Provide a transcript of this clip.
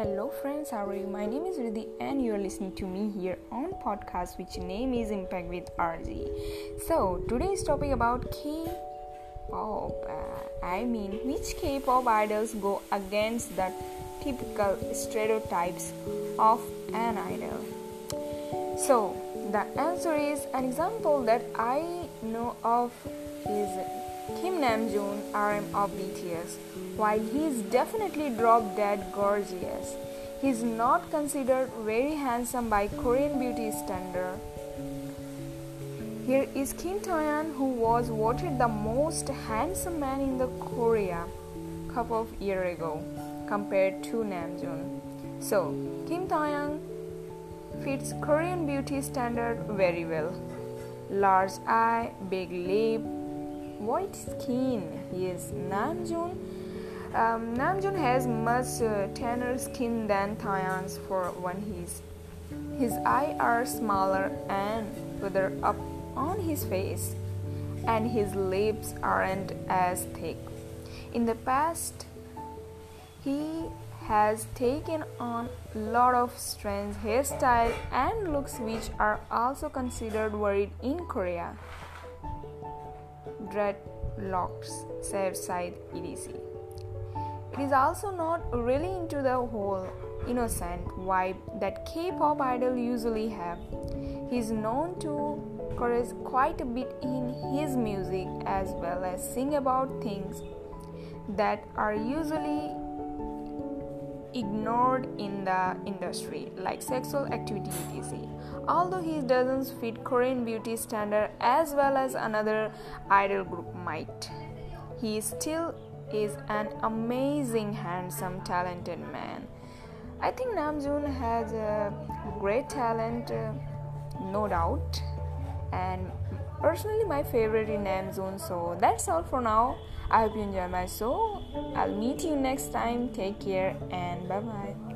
Hello friends, how are you? My name is Riddhi and you are listening to me here on podcast which name is Impact with RG. So today's topic about K-pop. Uh, I mean, which K-pop idols go against the typical stereotypes of an idol? So the answer is an example that I know of is Kim Namjoon, RM of BTS. While he is definitely drop dead gorgeous, he is not considered very handsome by Korean beauty standard. Here is Kim Taehyun, who was voted the most handsome man in the Korea a couple of year ago compared to Namjoon. So Kim Taehyun fits Korean beauty standard very well. Large eye, big lip, white skin. Yes, Namjoon. Um, Namjoon has much uh, tanner skin than Taehyun's for one his his eyes are smaller and further up on his face, and his lips aren't as thick. In the past, he has taken on a lot of strange hairstyles and looks which are also considered worried in Korea dreadlocks, sad side, etc. It is also not really into the whole innocent vibe that K-pop idol usually have. He is known to chorus quite a bit in his music as well as sing about things that are usually ignored in the industry like sexual activity etc although he doesn't fit korean beauty standard as well as another idol group might he still is an amazing handsome talented man i think namjoon has a great talent uh, no doubt and personally my favorite is namjoon so that's all for now I hope you enjoy my show. I'll meet you next time. Take care and bye bye.